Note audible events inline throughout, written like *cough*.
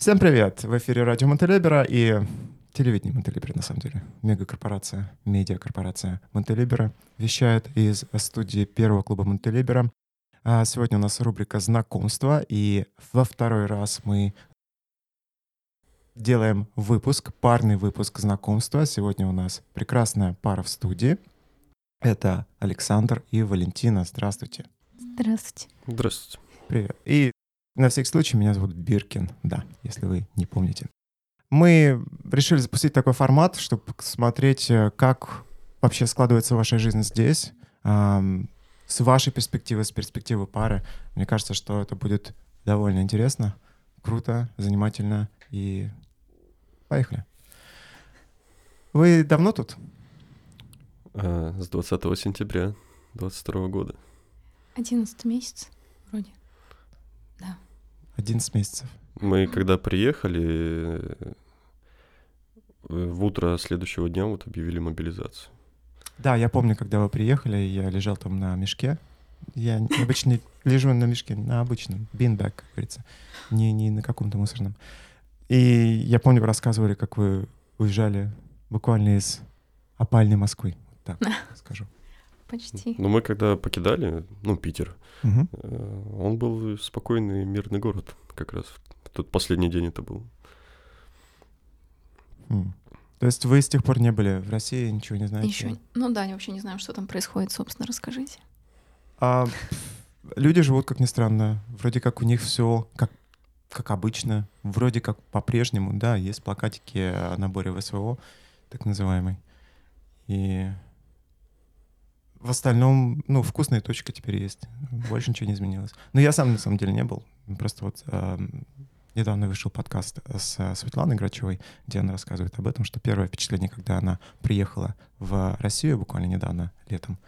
Всем привет! В эфире радио Монтелибера и телевидение Монтелибера, на самом деле. Мегакорпорация, медиакорпорация Монтелибера вещает из студии первого клуба Монтелибера. А сегодня у нас рубрика «Знакомство», и во второй раз мы делаем выпуск, парный выпуск знакомства. Сегодня у нас прекрасная пара в студии. Это Александр и Валентина. Здравствуйте. Здравствуйте. Здравствуйте. Привет. И на всякий случай, меня зовут Биркин, да, если вы не помните. Мы решили запустить такой формат, чтобы смотреть, э, как вообще складывается ваша жизнь здесь, с вашей перспективы, с перспективы пары. Мне кажется, что это будет довольно интересно, круто, занимательно и поехали. Вы давно тут? А, с 20 сентября 22 года. 11 месяц вроде. 11 месяцев. Мы когда приехали, э, в утро следующего дня вот объявили мобилизацию. Да, я помню, когда вы приехали, я лежал там на мешке. Я обычно лежу на мешке, на обычном, бинбэк, как говорится, не, не на каком-то мусорном. И я помню, вы рассказывали, как вы уезжали буквально из опальной Москвы. Вот так *laughs* скажу. Почти. Но мы когда покидали, ну, Питер, э, он был спокойный, мирный город как раз. Тот последний день это был. М. То есть вы с тех пор не были в России, ничего не знаете? Еще. Ну да, я вообще не знаю, что там происходит, собственно, расскажите. А, люди живут, как ни странно. Вроде как у них все как, как обычно. Вроде как по-прежнему, да, есть плакатики о наборе ВСВО, так называемый. И в остальном, ну, вкусная точка теперь есть. Больше ничего не изменилось. Но я сам, на самом деле, не был. Просто вот эм, недавно вышел подкаст с э, Светланой Грачевой, где она рассказывает об этом, что первое впечатление, когда она приехала в Россию буквально недавно, летом,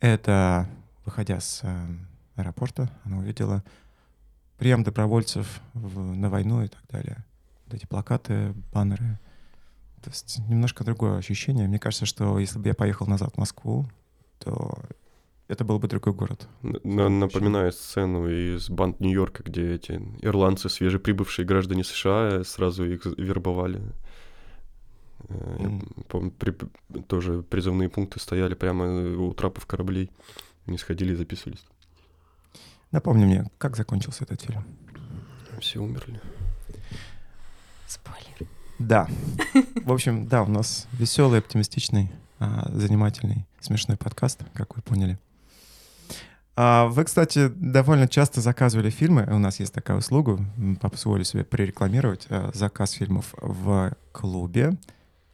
это, выходя с э, аэропорта, она увидела прием добровольцев в- на войну и так далее. Вот эти плакаты, баннеры. То есть немножко другое ощущение. Мне кажется, что если бы я поехал назад в Москву, то это был бы другой город. Н- на- Напоминает сцену из банд Нью-Йорка, где эти ирландцы, свежеприбывшие граждане США, сразу их вербовали. Э, я помню, при- тоже призывные пункты стояли прямо у трапов кораблей. Они сходили и записывались. Напомни мне, как закончился этот фильм? Все умерли. Спойлер. Да. В общем, да, у нас веселый, оптимистичный, а, занимательный, смешной подкаст, как вы поняли. А, Вы, кстати, довольно часто заказывали фильмы. У нас есть такая услуга. Позволю себе прорекламировать а, заказ фильмов в клубе.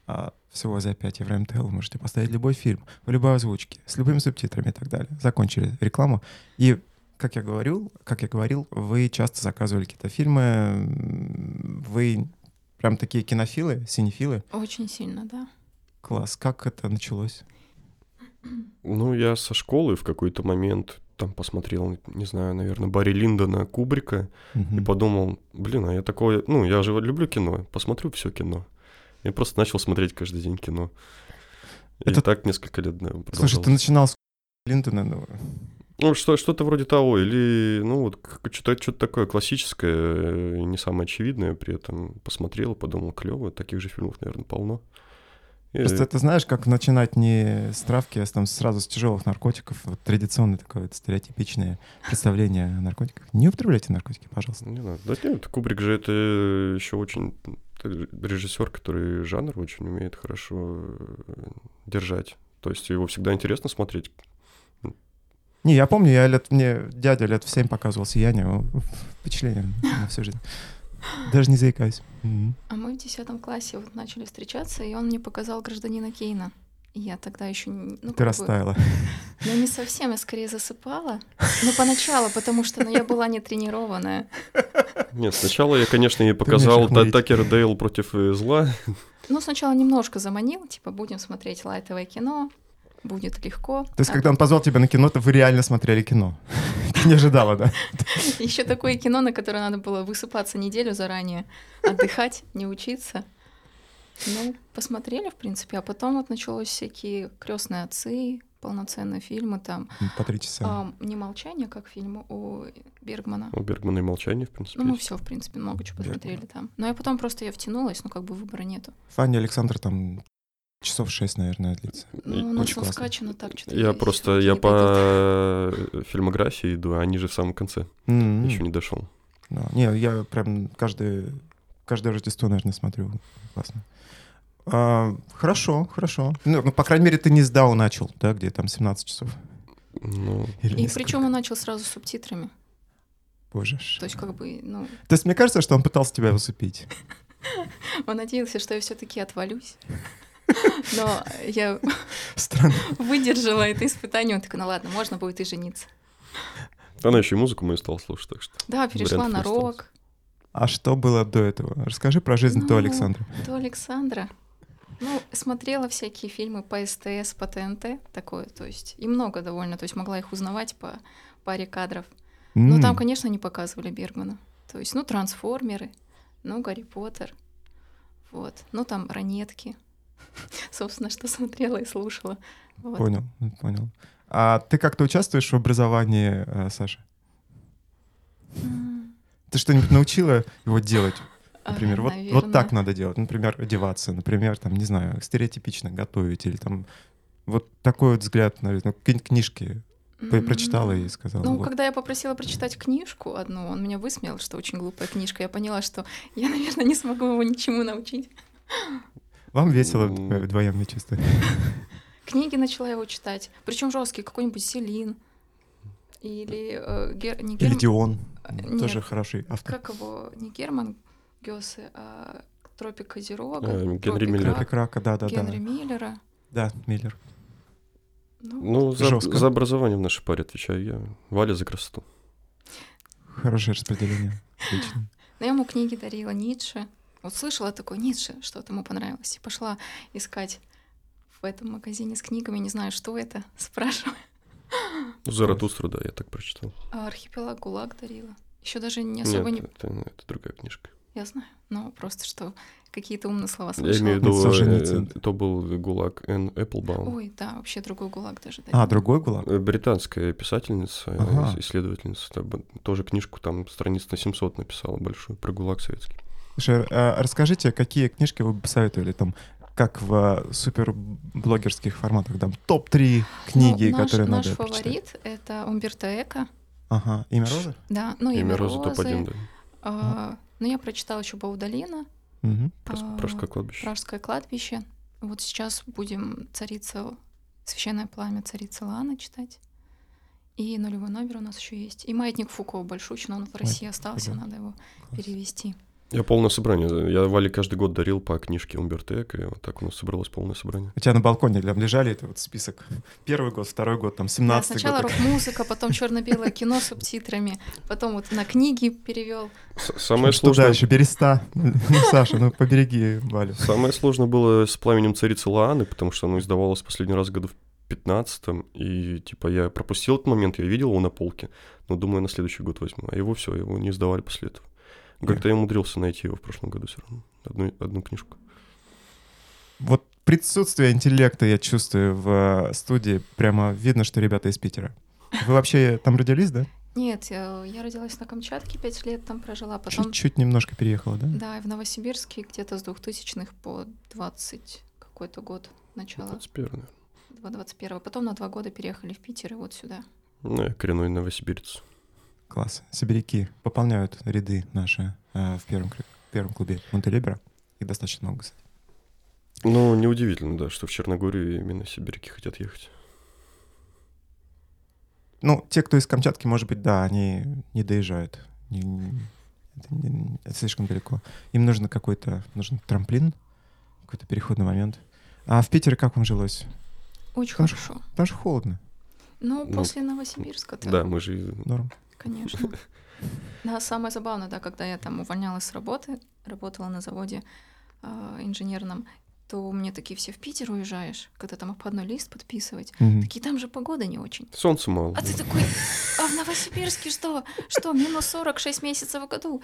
А, Всего за 5 евро МТЛ вы можете поставить любой фильм в любой озвучке, с любыми субтитрами и так далее. Закончили рекламу. И как я говорил, как я говорил, вы часто заказывали какие-то фильмы. Вы прям такие кинофилы, синефилы. Очень сильно, да. Класс. Как это началось? Ну, я со школы в какой-то момент там посмотрел, не знаю, наверное, Барри Линдона, Кубрика, и Мгм. подумал, блин, а я такое, ну, я же люблю кино, посмотрю все кино. Я просто начал смотреть каждый день кино. И Это- так несколько лет, да, Слушай, ты начинал с Линтона, ну, Ну, что, что-то вроде того, или, ну, вот что-то, что-то такое классическое, э, не самое очевидное, при этом посмотрел, подумал, клево, таких же фильмов, наверное, полно. Просто это знаешь, как начинать не с травки, а там сразу с тяжелых наркотиков. Вот традиционное такое вот стереотипичное представление о наркотиках. Не употребляйте наркотики, пожалуйста. Не надо. Да нет, Кубрик же это еще очень режиссер, который жанр очень умеет хорошо э, держать. То есть его всегда интересно смотреть. Не, я помню, я лет, мне дядя лет в 7 показывал «Сияние». Впечатление на всю жизнь. *gasps* Даже не заикаюсь. А мы в 10 классе вот начали встречаться, и он мне показал гражданина Кейна. И я тогда еще не... Ну, Ты бы- растаяла. *laughs* Ну, не совсем, я скорее засыпала. Ну, поначалу, потому что ну, я была не тренированная. Нет, сначала я, конечно, ей показал Такер Дейл против э, зла. Ну, сначала немножко заманил, типа, будем смотреть лайтовое кино, будет легко. То есть, когда он позвал тебя на кино, то вы реально смотрели кино. Ты не ожидала, да? *laughs* Еще такое кино, на которое надо было высыпаться неделю заранее, отдыхать, не учиться. Ну, посмотрели, в принципе, а потом вот началось всякие крестные отцы, полноценные фильмы там. По три часа. А, не «Молчание», как фильм у Бергмана. У Бергмана и «Молчание», в принципе. Ну, мы все, в принципе, много чего Бергман. посмотрели там. Но я потом просто я втянулась, ну, как бы выбора нету. Фанни Александр там часов шесть, наверное, длится. Ну, у нас очень скачано так, Я просто, я по э, фильмографии иду, а они же в самом конце. М, Еще не дошел. да. Не, я прям каждое, каждое Рождество, наверное, смотрю. Классно. А, хорошо, хорошо. Ну, ну, по крайней мере, ты не с Дау начал, да, где там 17 часов. Ну, Или И несколько. причем он начал сразу с субтитрами. Боже ж. То есть, как бы, ну, То есть мне кажется, что он пытался тебя усыпить. *laughs* он надеялся, что я все-таки отвалюсь. *laughs* Но я Странно. выдержала это испытание. Он такой, ну ладно, можно будет и жениться. она еще и музыку мою стала слушать, так что. Да, перешла на рок. А что было до этого? Расскажи про жизнь до Ну, Александра. До Александра. Ну, смотрела всякие фильмы по СТС, по ТНТ, такое, то есть, и много довольно, то есть могла их узнавать по паре кадров. Но М, там, конечно, не показывали Бергмана. То есть, ну, трансформеры, ну, Гарри Поттер, вот, ну, там ранетки. *laughs* Собственно, что смотрела и слушала. Вот. Понял, понял. А ты как-то участвуешь в образовании, э, Саша? Ты что-нибудь научила его делать? а, Например, вот, вот так надо делать. Например, одеваться. Например, там, не знаю, стереотипично готовить. Или там вот такой вот взгляд, наверное, какие-нибудь книжки прочитала и сказала. Ну, вот. когда я попросила прочитать книжку одну, он меня высмеял, что очень глупая книжка. Я поняла, что я, наверное, не смогу его ничему научить. Вам весело э, вдвоем, я чувствую. *laughs* Книги начала его читать. Причем жесткие, какой-нибудь Селин. Или э, Гер- не Или Герман. Дион. Нет. Тоже хороший автор. Как его? Не Герман Гёсе, а Тропик Козерога. А, Генри Тропик Миллер. Рак, Тропик рака, да, да, Генри да. Миллера. Да, Миллер. Ну, Ну, за, Жестко. за образование в нашей паре отвечаю я. Валя за красоту. Хорошее распределение. Отлично. *laughs* Но я ему книги дарила Ницше. Вот слышала такой Ницше, что-то ему понравилось. И пошла искать в этом магазине с книгами, не знаю, что это, *laughs* спрашиваю. Ну, Заратустру, да, я так прочитал. А архипелаг ГУЛАГ дарила. Еще даже не Нет, особо не... это, это другая книжка. Я знаю, но просто что какие-то умные слова Я слышала. имею в виду, э, то был ГУЛАГ Н. Эпплбаум. Ой, да, вообще другой ГУЛАГ даже дарила. А, другой ГУЛАГ? Э, Британская писательница, э, Ага. исследовательница, да, тоже книжку там страниц на 700 написала большую про ГУЛАГ советский. Слушай, а расскажите, какие книжки вы бы посоветовали там, как в а, суперблогерских форматах, там топ-3 книги, Ну, наш, которые наш надо прочитать? фаворит — это Умберто Эко. Ага, имя Розы? Да, ну, Имя «Имя Розы Розы». топ-1, да. А, ну, я прочитала еще Баудалина, а, Пражское кладбище. Пражское кладбище. Вот сейчас будем царица, священное пламя царицы Лана читать. И нулевой номер у нас еще есть. И маятник Фуко большущий, но он в России остался, Фуко. надо его Класс. перевести. Я полное собрание. Я Вале каждый год дарил по книжке Умберто и вот так у нас собралось полное собрание. У тебя на балконе там лежали это вот список. Первый год, второй год, там Да, 17 сначала год. рок-музыка, потом *laughs* черно-белое кино с субтитрами, потом вот на книги перевел. Самое Что сложное, дальше? Береста. *laughs* Ну, Саша, ну побереги Валю. самое сложное было с пламенем царицы Лааны, потому что оно издавалось последний раз году в 15 и типа я пропустил этот момент, я видел его на полке, но думаю, на следующий год возьму. А его все, его не издавали после этого. Как-то я умудрился найти его в прошлом году все равно. Одну, одну книжку. Вот присутствие интеллекта я чувствую в э, студии. Прямо видно, что ребята из Питера. Вы вообще там родились, да? Нет, я, я родилась на Камчатке, пять лет там прожила, потом... Чуть-чуть немножко переехала, да? Да, и в Новосибирске где-то с 2000-х по 20 какой-то год, начало 21, наверное. 21 Потом на два года переехали в Питер и вот сюда. Ну, я коренной новосибирец. Класс. Сибиряки пополняют ряды наши э, в первом, первом клубе Монтелибера. Их достаточно много, кстати. Ну, неудивительно, да, что в Черногорию именно сибиряки хотят ехать. Ну, те, кто из Камчатки, может быть, да, они не доезжают. Не- не- это, не- это слишком далеко. Им нужно какой-то нужен трамплин, какой-то переходный момент. А в Питере как вам жилось? Очень что- хорошо. Там же холодно. Ну, Ну, после Новосибирска, Да, мы же... Норм. Конечно. *laughs* Да, самое забавное, да, когда я там увольнялась с работы, работала на заводе а, инженерном, то мне такие все в Питер уезжаешь, когда там обходной лист подписывать. Мгм. Такие там же погода не очень. Солнца мало. А ты такой, *laughs* а в Новосибирске что? Что, минус 46 месяцев в году?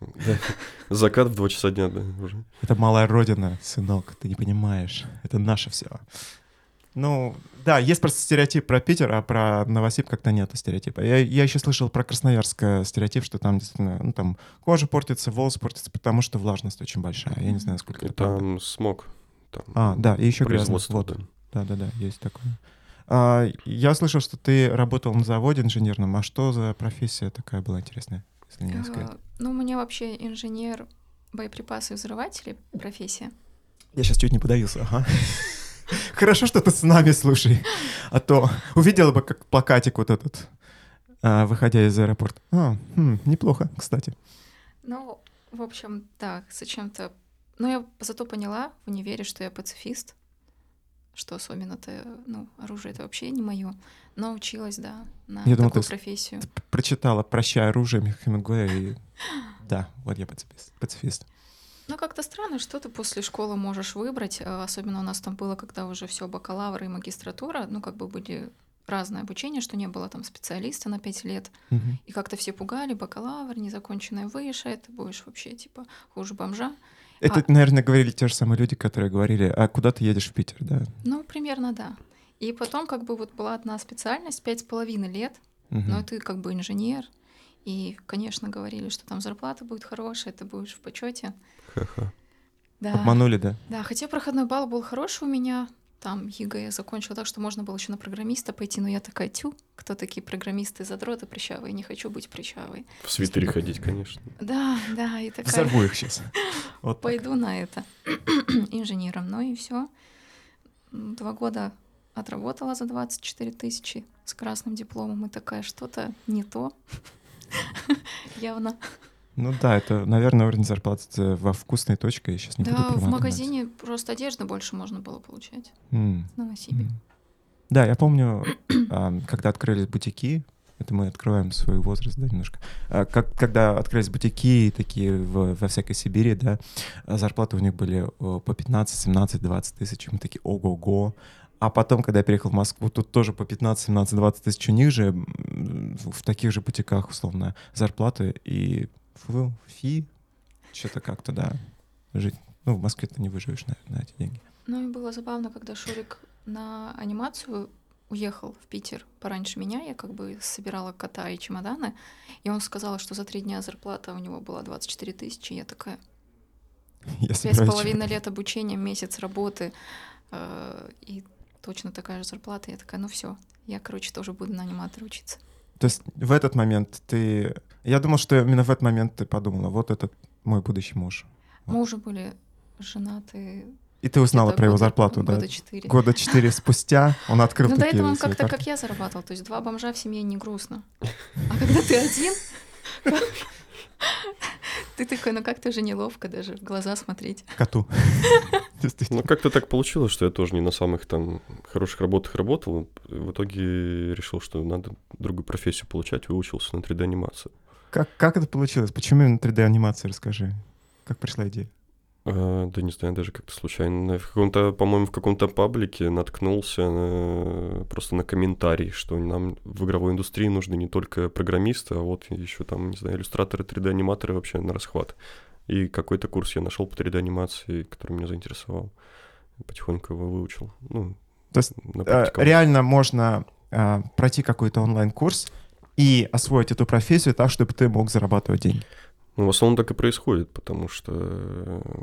Да. Закат в 2 часа дня, да, уже. Это малая родина, сынок, ты не понимаешь. Это наше все. Ну, да, есть просто стереотип про Питер, а про Новосиб как-то нет стереотипа. Я, я еще слышал про Красноярск стереотип, что там действительно, ну, там кожа портится, волосы портятся, потому что влажность очень большая. Я не знаю, сколько это правда. там смог. Там А, да, и еще грязно. производство. Вот. да. Да-да-да, есть такое. А, я слышал, что ты работал на заводе инженерном. А что за профессия такая была интересная, если не? Э, Ну, у меня вообще инженер боеприпасы и взрыватели профессия. Я сейчас чуть не подавился, ага. Хорошо, что ты с нами, слушай. А то увидела бы, как плакатик вот этот, а, выходя из аэропорта. А, хм, неплохо, кстати. Ну, в общем, да, зачем-то... Но я зато поняла в универе, что я пацифист, что особенно-то, ну, оружие это вообще не мое. Но училась, да, на Я думал, такую ты с- профессию. Ты прочитала «Прощай оружие» Хемингуэя и... Да, вот я пацифист. пацифист. Ну, как-то странно, что ты после школы можешь выбрать. э, Особенно у нас там было, когда уже все бакалавр и магистратура, ну, как бы были разное обучение, что не было там специалиста на пять лет. Мгм. И как-то все пугали, бакалавр, незаконченное высшее, ты будешь вообще, типа, хуже бомжа. Это, А- наверное, говорили те же самые люди, которые говорили, а куда ты едешь в Питер, да? Ну, примерно, да. И потом как бы вот была одна специальность, пять с половиной лет, Мгм. но ты как бы инженер, и, конечно, говорили, что там зарплата будет хорошая, ты будешь в почете. Ха-ха. Да. Обманули, да? Да, хотя проходной балл был хороший у меня, там ЕГЭ я закончила так, что можно было еще на программиста пойти, но я такая, тю, кто такие программисты, задроты прыщавые, не хочу быть прыщавой. В свитере ходить, конечно. Да, да, и такая, Взорву их сейчас. *laughs* Вот так. пойду на это *clears throat* инженером, ну и все. Два года отработала за 24 тысячи с красным дипломом, и такая, что-то не то, *laughs* явно. Ну да, это, наверное, уровень зарплаты во вкусной точке. Я сейчас не буду Да, в проматывать. магазине просто одежды больше можно было получать М. в Новосибе. М. Да, я помню, а, когда открылись бутики, это мы открываем свой возраст, да, немножко. А, Как, когда открылись бутики такие в- во всякой Сибири, да, зарплаты у них были по 15, 17, 20 тысяч, мы такие, ого-го. А потом, когда я переехал в Москву, тут тоже по 15, 17, 20 тысяч у них же м, в таких же бутиках, условно, зарплаты. И фу, фи, что-то как-то, да, жить. Ну, в Москве ты не выживешь на, на эти деньги. Ну и было забавно, когда Шурик на анимацию уехал в Питер пораньше меня, я как бы собирала кота и чемоданы, и он сказал, что за три дня зарплата у него была 24 тысячи, я такая, *laughs* Я пять с половиной лет обучения, месяц работы, э, и точно такая же зарплата, я такая, ну все, я, короче, тоже буду на аниматора учиться. То есть в этот момент ты... Я думал, что именно в этот момент ты подумала, вот этот мой будущий муж. Мы уже были женаты И ты узнала про его года- зарплату, да? года четыре. Года четыре *laughs* спустя он открыл Ну, до этого он как-то, как я зарабатывал. То есть два бомжа в семье не грустно. А когда ты один, *laughs* ты такой, ну как-то же неловко даже в глаза смотреть. Коту. *laughs* Ну, как-то так получилось, что я тоже не на самых там хороших работах работал. В итоге решил, что надо другую профессию получать, выучился на 3D-анимацию. Как, как это получилось? Почему именно 3D-анимация, расскажи. Как пришла идея? А, да не знаю, даже как-то случайно. В каком-то, по-моему, в каком-то паблике наткнулся на- просто на комментарий, что нам в игровой индустрии нужны не только программисты, а вот еще там, не знаю, иллюстраторы, 3D-аниматоры вообще на расхват. И какой-то курс я нашел по 3D-анимации, который меня заинтересовал. Потихоньку его выучил. Ну, То есть э, реально можно э, пройти какой-то онлайн-курс и освоить эту профессию так, чтобы ты мог зарабатывать деньги. Ну, в основном так и происходит, потому что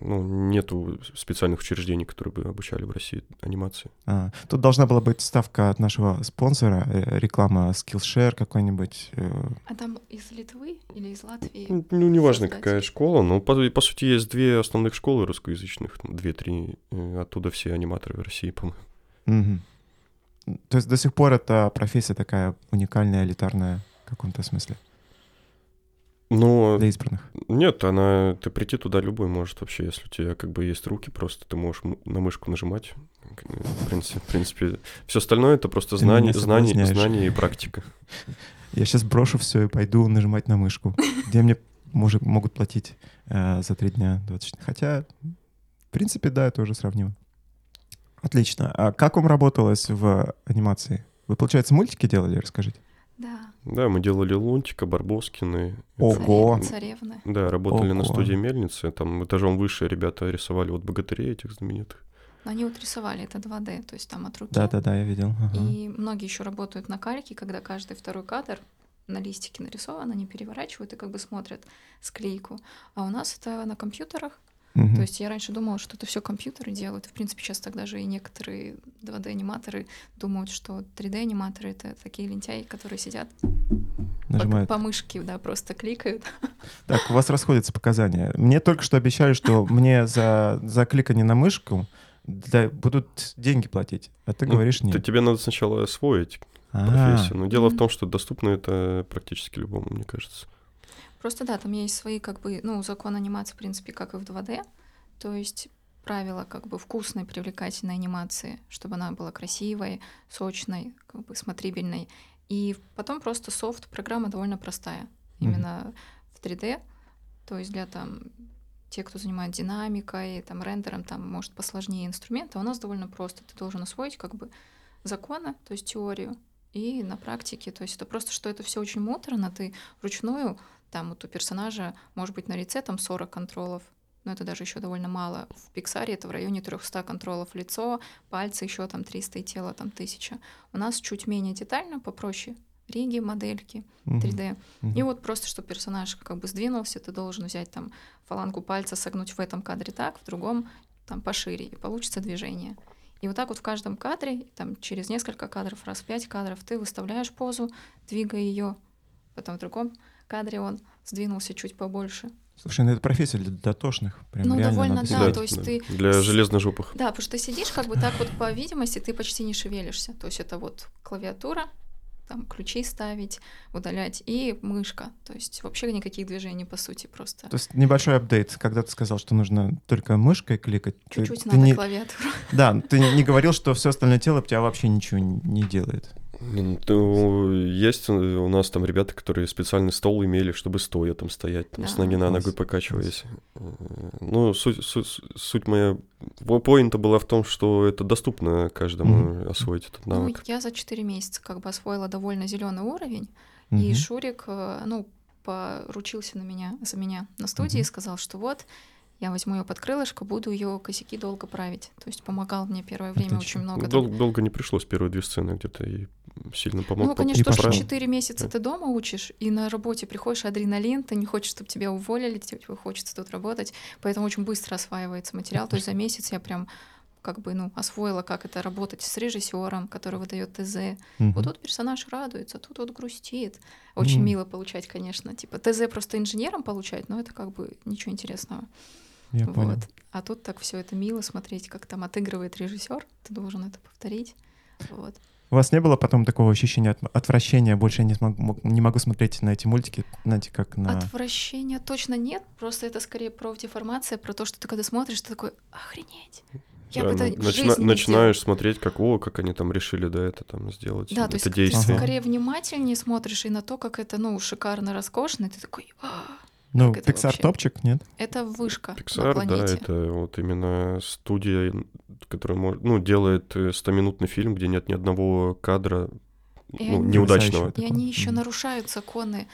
ну, нету специальных учреждений, которые бы обучали в России анимации. А, тут должна была быть ставка от нашего спонсора, э, реклама Skillshare какой-нибудь. э, А там из Литвы или из Латвии? Ну, ну, неважно, какая школа, но по, по сути есть две основных школы русскоязычных, там, две-три, э, оттуда все аниматоры в России, по-моему. Мгм. То есть до сих пор эта профессия такая уникальная, элитарная в каком-то смысле Но для избранных. нет, она, ты прийти туда любой может вообще, если у тебя как бы есть руки, просто ты можешь на мышку нажимать. В принципе, в принципе, все остальное это просто Ты знание, знание, знание и практика. Я сейчас брошу все и пойду нажимать на мышку, где мне может, могут платить э, за три дня 24. Хотя, в принципе, да, это уже сравнимо. Отлично. А как вам работалось в анимации? Вы, получается, мультики делали? Расскажите. Да. Да, мы делали Лунтика, Барбоскины. Ого. Царе- Царевны. Да, работали на Ого. студии Мельницы, там этажом выше ребята рисовали вот богатырей этих знаменитых. Но они вот рисовали это 2D, то есть там от руки. Да-да-да, я видел. ага. И многие еще работают на кальке, когда каждый второй кадр на листике нарисован, они переворачивают и как бы смотрят склейку. А у нас это на компьютерах. Мгм. То есть я раньше думала, что это все компьютеры делают. И, в принципе, сейчас тогда же и некоторые 2D-аниматоры думают, что 3D-аниматоры — это такие лентяи, которые сидят по, Нажимают. по мышке, да, просто кликают. *laughs* Так, у вас расходятся показания. Мне только что обещали, что мне за, за кликание на мышку да, будут деньги платить. А ты Ну, говоришь нет. тебе надо сначала освоить А, профессию. Но дело в том, что доступно это практически любому, мне кажется. Просто да, там есть свои как бы, ну, закон анимации, в принципе, как и в 2D. То есть правила как бы вкусной, привлекательной анимации, чтобы она была красивой, сочной, как бы смотрибельной. И потом просто софт, программа довольно простая. Именно в 3D. То есть для там те, кто занимается динамикой, там рендером, там может посложнее инструменты, а у нас довольно просто. Ты должен освоить как бы законы, то есть теорию, и на практике, то есть это просто, что это все очень муторно, ты вручную, там вот у персонажа может быть на лице там 40 контролов, но это даже еще довольно мало. В Пиксаре это в районе 300 контролов лицо, пальцы еще там 300 и тело там 1000. У нас чуть менее детально, попроще. Риги, модельки, мгм, 3D. мгм. И вот просто, чтобы персонаж как бы сдвинулся, ты должен взять там фалангу пальца, согнуть в этом кадре так, в другом там пошире, и получится движение. И вот так вот в каждом кадре, там через несколько кадров, раз в пять кадров, ты выставляешь позу, двигая ее, потом в другом кадре он сдвинулся чуть побольше. Слушай, ну это профессия для дотошных. Прям Ну, довольно, надо да, то есть ты Для железножопых. Да, потому что ты сидишь как бы так вот по видимости, ты почти не шевелишься. То есть это вот клавиатура, там ключи ставить, удалять и мышка. То есть вообще никаких движений по сути просто. То есть небольшой апдейт, когда ты сказал, что нужно только мышкой кликать. ты- Чуть-чуть ты надо не- клавиатуру. Да, ты не говорил, что все остальное тело у тебя вообще ничего не делает. Ну, есть у нас там ребята, которые специальный стол имели, чтобы стоя там стоять, там, с Да. ноги на ногу покачиваясь. Э, Ну, суть, суть, суть моя поинта была в том, что это доступно каждому Мгм. освоить этот Ну, навык. я за 4 месяца как бы освоила довольно зеленый уровень, и Мгм. Шурик, э, ну, поручился на меня, за меня на студии и Мгм. сказал, что вот, я возьму ее под крылышко, буду ее косяки долго править. То есть помогал мне первое время Отлично. очень много. Ну, там дол- долго не пришлось, первые две сцены где-то и сильно помог. Ну, конечно, то, что поправил. 4 месяца Да. ты дома учишь, и на работе приходишь адреналин, ты не хочешь, чтобы тебя уволили, тебе хочется тут работать, поэтому очень быстро осваивается материал. То есть за месяц я прям как бы, ну, освоила, как это работать с режиссером, который выдает ТЗ. Мгм. Вот тут персонаж радуется, тут вот грустит. Очень Мгм. мило получать, конечно. Типа ТЗ просто инженером получать, но это как бы ничего интересного. Я понял. вот. А тут так все это мило смотреть, как там отыгрывает режиссер. Ты должен это повторить. Вот. У вас не было потом такого ощущения от- отвращения? Больше я не, смогу, мог- не могу смотреть на эти мультики, знаете, как на... Отвращения точно нет, просто это скорее профдеформация, про то, что ты когда смотришь, ты такой, охренеть. Я Да, бы это ну, начина- начинаешь смотреть, как, о, как они там решили, да, это там сделать, Да, то это есть ты действие. скорее внимательнее смотришь и на то, как это, ну, шикарно, роскошно, и ты такой, «А, Ну, Pixar вообще? топчик, нет? это вышка Pixar, да, это вот именно студия, которая ну, делает э, 100-минутный фильм, где нет ни одного кадра И ну, они- неудачного. И они еще Мгм. нарушают законы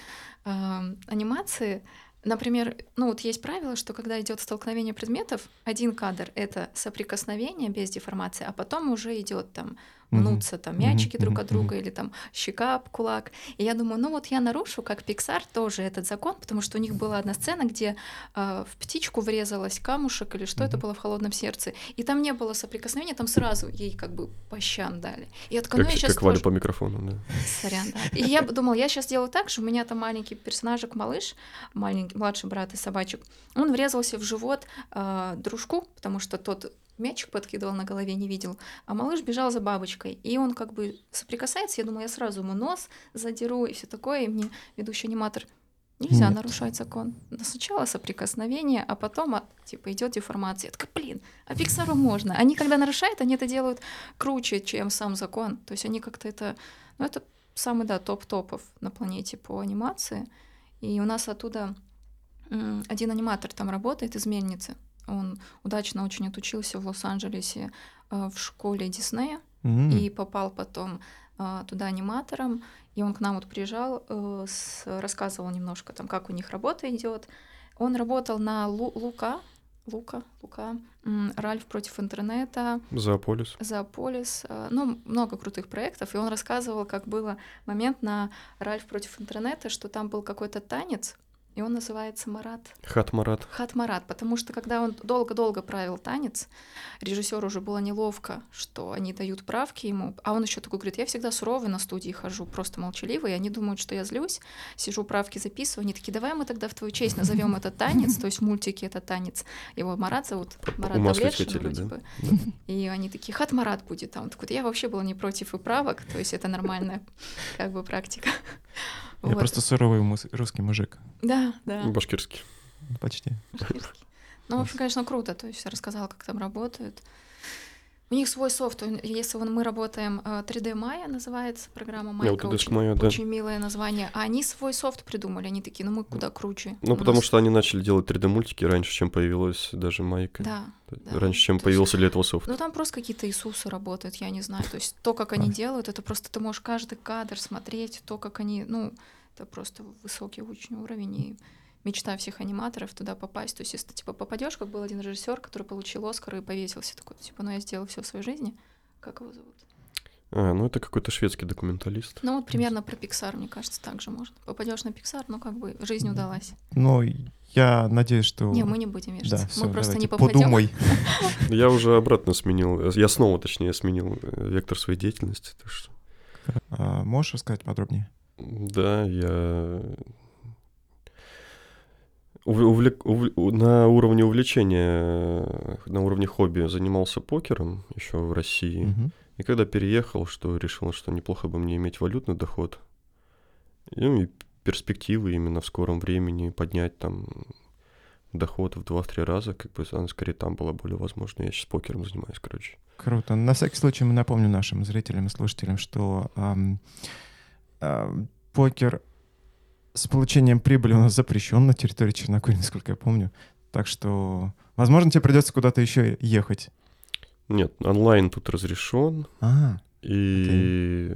эм, анимации. Например, ну вот есть правило, что когда идет столкновение предметов, один кадр это соприкосновение без деформации, а потом уже идет там. Мнутся там мячики друг от друга или там щека об кулак. И я думаю, ну вот я нарушу, как Pixar, тоже этот закон, потому что у них была одна сцена, где э, в птичку врезалась камушек или что это было в холодном сердце, и там не было соприкосновения, там сразу ей как бы по щам дали. И я такая, ну Как, я сейчас как Валя по микрофону, да. Сорян, да. *laughs* И я думала, я сейчас сделаю так же, у меня там маленький персонажик, малыш, маленький, младший брат и собачек, он врезался в живот э, дружку, потому что тот мячик подкидывал на голове, не видел, а малыш бежал за бабочкой, и он как бы соприкасается, я думаю, я сразу ему нос задеру и все такое, и мне ведущий аниматор Нельзя Нет. нарушать закон. Но сначала соприкосновение, а потом а, типа идет деформация. Я такая, блин, а Пиксару можно. Они когда нарушают, они это делают круче, чем сам закон. То есть они как-то это... Ну, это самый, да, топ топов на планете по анимации. И у нас оттуда один аниматор там работает из Мельницы. Он удачно очень отучился в Лос-Анджелесе э, в школе Диснея М. и попал потом а, туда аниматором, и он к нам вот приезжал, э, рассказывал немножко там, как у них работа идет. Он работал на Лу- Лука, Лука, Лука, Ральф против интернета, Зоополис. Зоополис, э, ну, много крутых проектов, и он рассказывал, как было момент на Ральф против интернета, что там был какой-то танец, и он называется Марат. Хат Марат. Хат Марат, потому что когда он долго-долго правил танец, режиссеру уже было неловко, что они дают правки ему, а он еще такой говорит, я всегда суровый на студии хожу, просто молчаливый, и они думают, что я злюсь, сижу правки записываю, они такие, давай мы тогда в твою честь назовем этот танец, то есть в мультике это танец, его Марат зовут, Марат хотели, вроде бы, и они такие, Хат Марат будет, а он такой, «Да я вообще была не против и правок, то есть это нормальная как бы практика. Я Вот. просто суровый мус- русский мужик. Да, да. Башкирский. Почти. Башкирский. Ну, в общем, конечно, круто. То есть рассказала, как там работают. У них свой софт. Он- Если вон мы работаем, э, 3D Maya называется программа Майка. вот очень, Maya, да. очень милое название. А они свой софт придумали. Они такие, ну мы куда круче. Ну, потому нас- что они начали делать 3D-мультики раньше, чем появилась даже майка. Да. да. Раньше, чем То есть- появился для этого софт. Ну, там просто какие-то Иисусы работают, я не знаю. То есть то, как они делают, это просто ты можешь каждый кадр смотреть, то, как они, ну, это просто высокий очень уровень и мечта всех аниматоров туда попасть. То есть если ты типа попадешь, как был один режиссер, который получил Оскар и повесился такой, типа, ну я сделал все в своей жизни. Как его зовут? А, ну это какой-то шведский документалист. Ну вот примерно про Pixar, мне кажется, так же может. Попадешь на Pixar, ну как бы жизнь удалась. Ну, я надеюсь, что... Не, мы не будем вешаться. Да, мы всё, просто не попадем. Подумай. *laughs* Я уже обратно сменил, я снова, точнее, сменил э, вектор своей деятельности. А, Можешь рассказать подробнее? да, я увлек- увл- у- на уровне увлечения, на уровне хобби занимался покером еще в России. Мгм. И когда переехал, что решил, что неплохо бы мне иметь валютный доход, и, ну, и перспективы именно в скором времени поднять там доход в 2-3 раза, как бы она скорее там была более возможна. Я сейчас покером занимаюсь, короче. Круто. На всякий случай мы напомним нашим зрителям и слушателям, что ам, ам, покер с получением прибыли у нас запрещен на территории Черногории, насколько я помню. Так что, возможно, тебе придется куда-то еще ехать. Нет, онлайн тут разрешен, А, и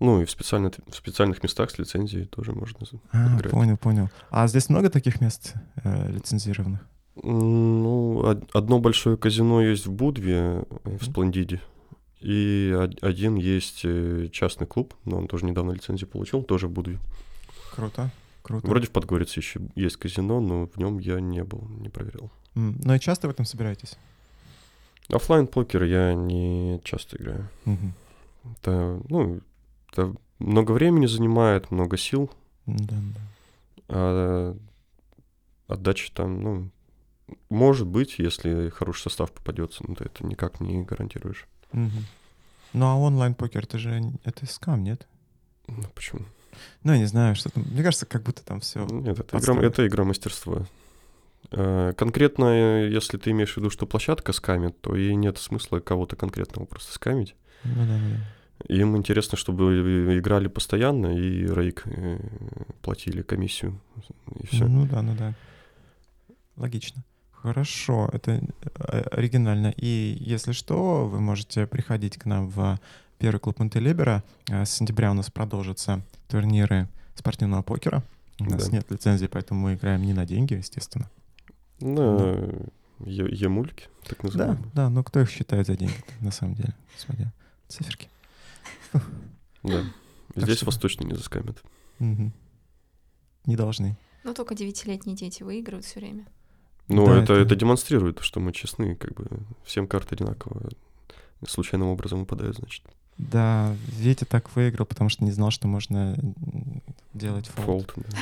ну и в, специально, в специальных местах с лицензией тоже можно. а, играть. понял, понял. А здесь много таких мест э, лицензированных? Ну, од- одно большое казино есть в Будве, э, в. Сплендиде. И од- один есть э, частный клуб, но он тоже недавно лицензию получил, тоже в Будве. Круто, круто. Вроде в Подгорице еще есть казино, но в нем я не был, не проверял. М, Ну и часто в этом собираетесь? Оффлайн покер я не часто играю. Мгм. Это, ну, это много времени занимает, много сил, Да, да. а отдача там, ну, может быть, если хороший состав попадется, но ты это никак не гарантируешь. Мгм. Ну а онлайн-покер, это же это скам, нет? Ну, почему? Ну, я не знаю, что там. Мне кажется, как будто там все. Нет, это игра, это игра мастерства. Э, Конкретно, если ты имеешь в виду, что площадка скамит, то и нет смысла кого-то конкретного просто скамить. Ну да, да. Им интересно, чтобы играли постоянно и рейк э, платили комиссию. И все. Ну да, ну да. Логично. Хорошо, это э, оригинально. И если что, вы можете приходить к нам в первый клуб Монтелибера. Э, С сентября у нас продолжатся турниры спортивного покера. У нас Да. нет лицензии, поэтому мы играем не на деньги, естественно. На е- Е-мульки, так Да, называемые. да, но кто их считает за деньги, на самом деле, смотря циферки. Да. Здесь что- восточные не заскамят. Не должны. Но только девятилетние дети выигрывают все время. Ну, Да, это, это- это демонстрирует, что мы честны, как бы всем карты одинаково случайным образом выпадают, значит. Да, Ветя так выиграл, потому что не знал, что можно делать фолд. Фолт, да.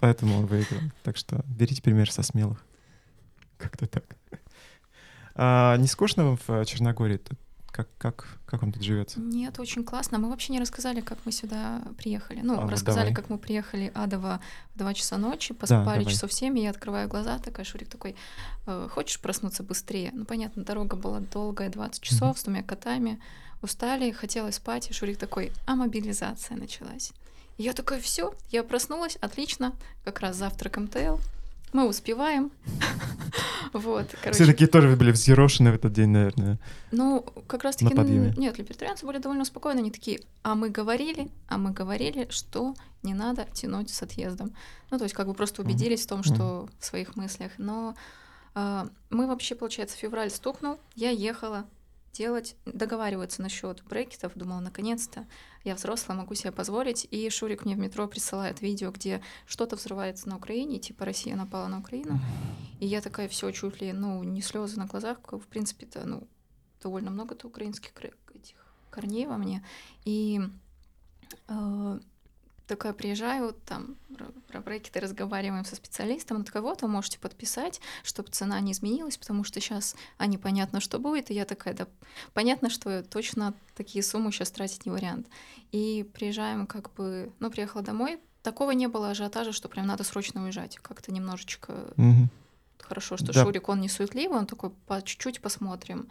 Поэтому он выиграл. Так что берите пример со смелых. Как-то так. А, не скучно вам в Черногории? Тут Как, как, как вам тут живется? Нет, очень классно. Мы вообще не рассказали, как мы сюда приехали. Ну, А, рассказали, давай. как мы приехали адово в 2 часа ночи, поспали давай. часов 7, и я открываю глаза, такая, Шурик такой, «Э, хочешь проснуться быстрее? Ну, понятно, дорога была долгая, 20 часов с двумя котами, устали, хотелось спать, и Шурик такой, а мобилизация началась. И я такой, все, я проснулась, отлично, как раз завтрак МТЛ, мы успеваем. *laughs* Вот, Все короче. такие тоже были взъерошены в этот день, наверное. Ну, как раз таки, подъеме. нет, либертарианцы были довольно спокойны, они такие, а мы говорили, а мы говорили, что не надо тянуть с отъездом. Ну, то есть как бы просто убедились в том, что в своих мыслях. Но А, мы вообще, получается, февраль стукнул, я ехала делать, договариваться насчет брекетов, думала, наконец-то я взрослая, могу себе позволить, и Шурик мне в метро присылает видео, где что-то взрывается на Украине, типа Россия напала на Украину, и я такая, все чуть ли, ну, не слезы на глазах, в принципе-то, ну, довольно много-то украинских этих корней во мне, и э, такая приезжаю, там про брекеты разговариваем со специалистом, он такой, вот, вы можете подписать, чтобы цена не изменилась, потому что сейчас, а непонятно, что будет, и я такая, да, понятно, что точно такие суммы сейчас тратить не вариант. И приезжаем как бы, ну, приехала домой, такого не было ажиотажа, что прям надо срочно уезжать, как-то немножечко... Мгм. Хорошо, что Да. Шурик, он не суетливый, он такой, по чуть-чуть посмотрим,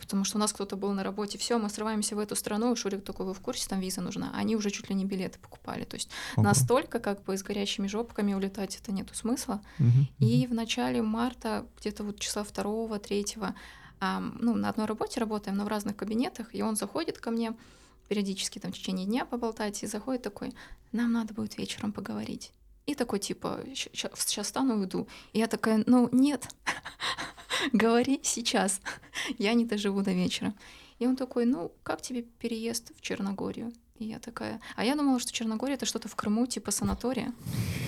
потому что у нас кто-то был на работе, все, мы срываемся в эту страну, и Шурик такой, вы в курсе, там виза нужна, а они уже чуть ли не билеты покупали, то есть Ого. настолько как бы с горящими жопками улетать это нету смысла. Мгм. И в начале марта, где-то вот числа второго, третьего, ам, ну, на одной работе работаем, но в разных кабинетах, и он заходит ко мне периодически там в течение дня поболтать, и заходит такой, нам надо будет вечером поговорить. И такой типа, сейчас стану уйду. И я такая, ну нет, *laughs* говори сейчас, *laughs* я не доживу до вечера. И он такой, ну как тебе переезд в Черногорию? И я такая, а я думала, что Черногория это что-то в Крыму, типа санатория,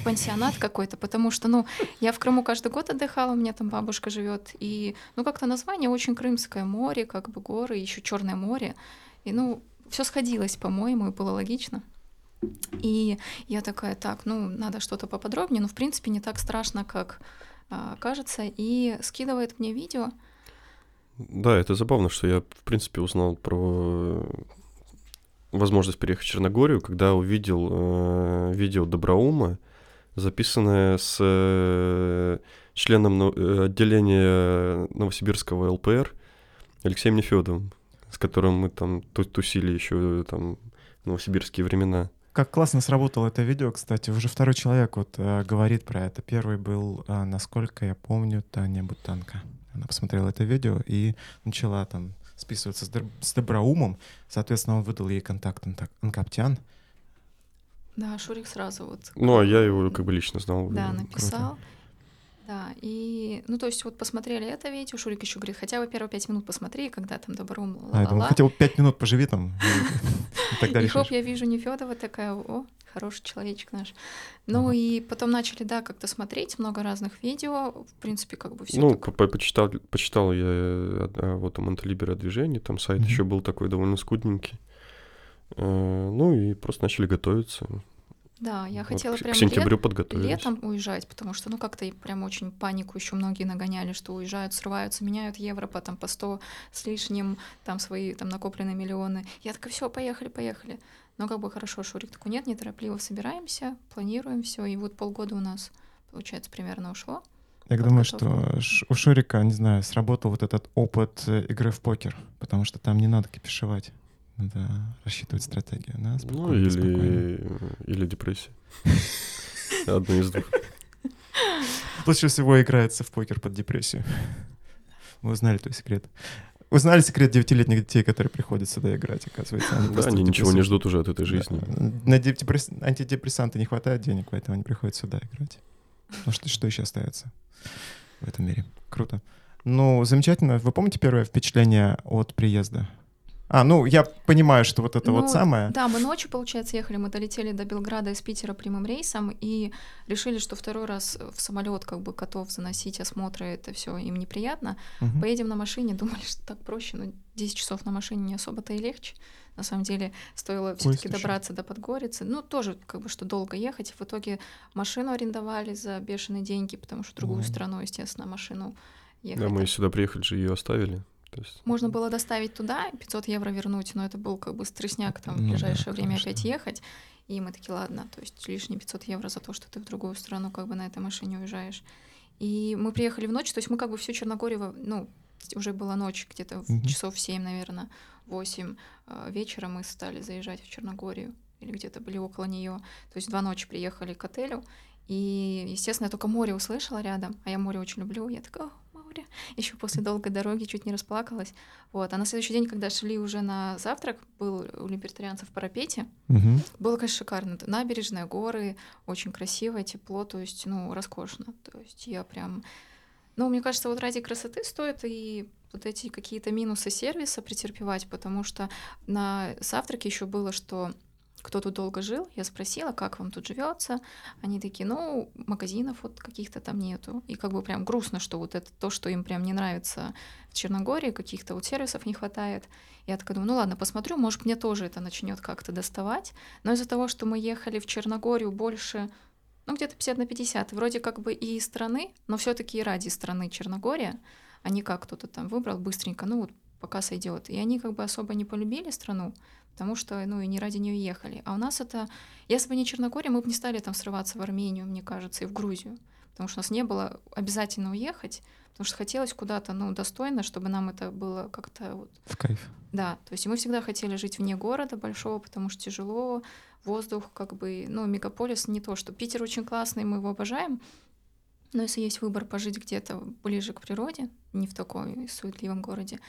пансионат какой-то, потому что, ну, я в Крыму каждый год отдыхала, у меня там бабушка живет, и, ну, как-то название очень крымское, море, как бы горы, еще Черное море, и, ну, все сходилось, по-моему, и было логично. И я такая, так, ну, надо что-то поподробнее, но, в принципе, не так страшно, как кажется, и скидывает мне видео. Да, это забавно, что я, в принципе, узнал про возможность переехать в Черногорию, когда увидел э, видео Доброума, записанное с э, членом но- э, отделения Новосибирского ЛПР Алексеем Нефедовым, с которым мы там ту- тусили еще там новосибирские времена. Как классно сработало это видео, кстати. Уже второй человек вот э, говорит про это. Первый был, э, насколько я помню, Таня Бутанка. Она посмотрела это видео и начала там списываться с, Др- с Доброумом. Соответственно, он выдал ей контакт Анта- Анкаптян. Да, Шурик сразу вот Ну, а я его как бы лично знал. Да, написал. Да, и, ну, то есть вот посмотрели это видео, Шурик еще говорит, хотя бы первые пять минут посмотри, когда там добром А, я думал, ла-ла-ла. хотя бы пять минут поживи там. *laughs* и Тогда И хоп, я вижу Нефедова такая, о, хороший человечек наш. Ну Ага. и потом начали, да, как-то смотреть много разных видео, в принципе, как бы все Ну, так. по- по- почитал, почитал я э, а, вот о Монтелибере движении, там сайт еще был такой довольно скудненький. Э, Ну и просто начали готовиться. Да, я Вот хотела к, прям к сентябрю лет- летом уезжать, потому что, ну, как-то прям очень панику еще многие нагоняли, что уезжают, срываются, меняют евро потом по 100 с лишним, там свои там накопленные миллионы. Я такая, все, поехали, поехали. Но как бы хорошо, Шурик такой, нет, неторопливо собираемся, планируем все, и вот полгода у нас, получается, примерно ушло. Я думаю, что у Шурика, не знаю, сработал вот этот опыт э, игры в покер, потому что там не надо кипишевать. Надо рассчитывать стратегию. Да, Ну спокойно, спокойно. или, или депрессия. Одно из двух. Лучше всего играется в покер под депрессию. Вы узнали твой секрет. Узнали секрет девятилетних детей, которые приходят сюда играть, оказывается. Они Да, они в ничего не ждут уже от этой жизни. На депресс- антидепрессанты не хватает денег, поэтому они приходят сюда играть. Ну что, что еще остается в этом мире? Круто. Ну, замечательно. Вы помните первое впечатление от приезда? А, ну, я понимаю, что вот это Ну, вот самое. Да, мы ночью, получается, ехали, мы долетели до Белграда из Питера прямым рейсом и решили, что второй раз в самолет как бы котов заносить, осмотры, это все им неприятно. Мгм. Поедем на машине, *laughs* думали, что так проще, но 10 часов на машине не особо-то и легче. На самом деле стоило все таки слушай. добраться до Подгорицы. Ну, тоже как бы, что долго ехать. В итоге машину арендовали за бешеные деньги, потому что в другую Ой. страну, естественно, машину ехать. Да, мы сюда приехали же ее оставили. То есть, можно было доставить туда, 500 евро вернуть, но это был как бы стрессняк там в Ну да, ближайшее время конечно. опять ехать. И мы такие, ладно, то есть лишние 500 евро за то, что ты в другую страну как бы на этой машине уезжаешь. И мы приехали в ночь, то есть мы как бы всю Черногорию, ну, уже была ночь, где-то Мгм. часов 7, наверное, 8 э, вечера мы стали заезжать в Черногорию или где-то были около нее. То есть два ночи приехали к отелю, и, естественно, я только море услышала рядом, а я море очень люблю. Я такая, «О, море. Еще после долгой дороги чуть не расплакалась. Вот. А на следующий день, когда шли уже на завтрак, был у либертарианцев в парапете. Мгм. Было, конечно, шикарно. Набережная, горы, очень красиво, тепло, то есть, ну, роскошно. То есть я прям Ну, мне кажется, вот ради красоты стоит и вот эти какие-то минусы сервиса претерпевать, потому что на завтраке еще было, что кто тут долго жил, я спросила, как вам тут живется. Они такие, ну, магазинов вот каких-то там нету. И как бы прям грустно, что вот это то, что им прям не нравится в Черногории, каких-то вот сервисов не хватает. Я такая думаю, ну ладно, посмотрю, может, мне тоже это начнет как-то доставать. Но из-за того, что мы ехали в Черногорию больше ну, где-то 50 на 50. Вроде как бы и страны, но все таки и ради страны Черногория, а не как кто-то там выбрал быстренько, ну вот пока сойдет. И они как бы особо не полюбили страну, потому что, ну, и не ради нее ехали. А у нас это, если бы не Черногория, мы бы не стали там срываться в Армению, мне кажется, и в Грузию, потому что у нас не было обязательно уехать, потому что хотелось куда-то, ну, достойно, чтобы нам это было как-то вот... В кайф. Да, то есть мы всегда хотели жить вне города большого, потому что тяжело, воздух, как бы, ну, мегаполис не то, что Питер очень классный, мы его обожаем, но если есть выбор пожить где-то ближе к природе, не в таком суетливом городе,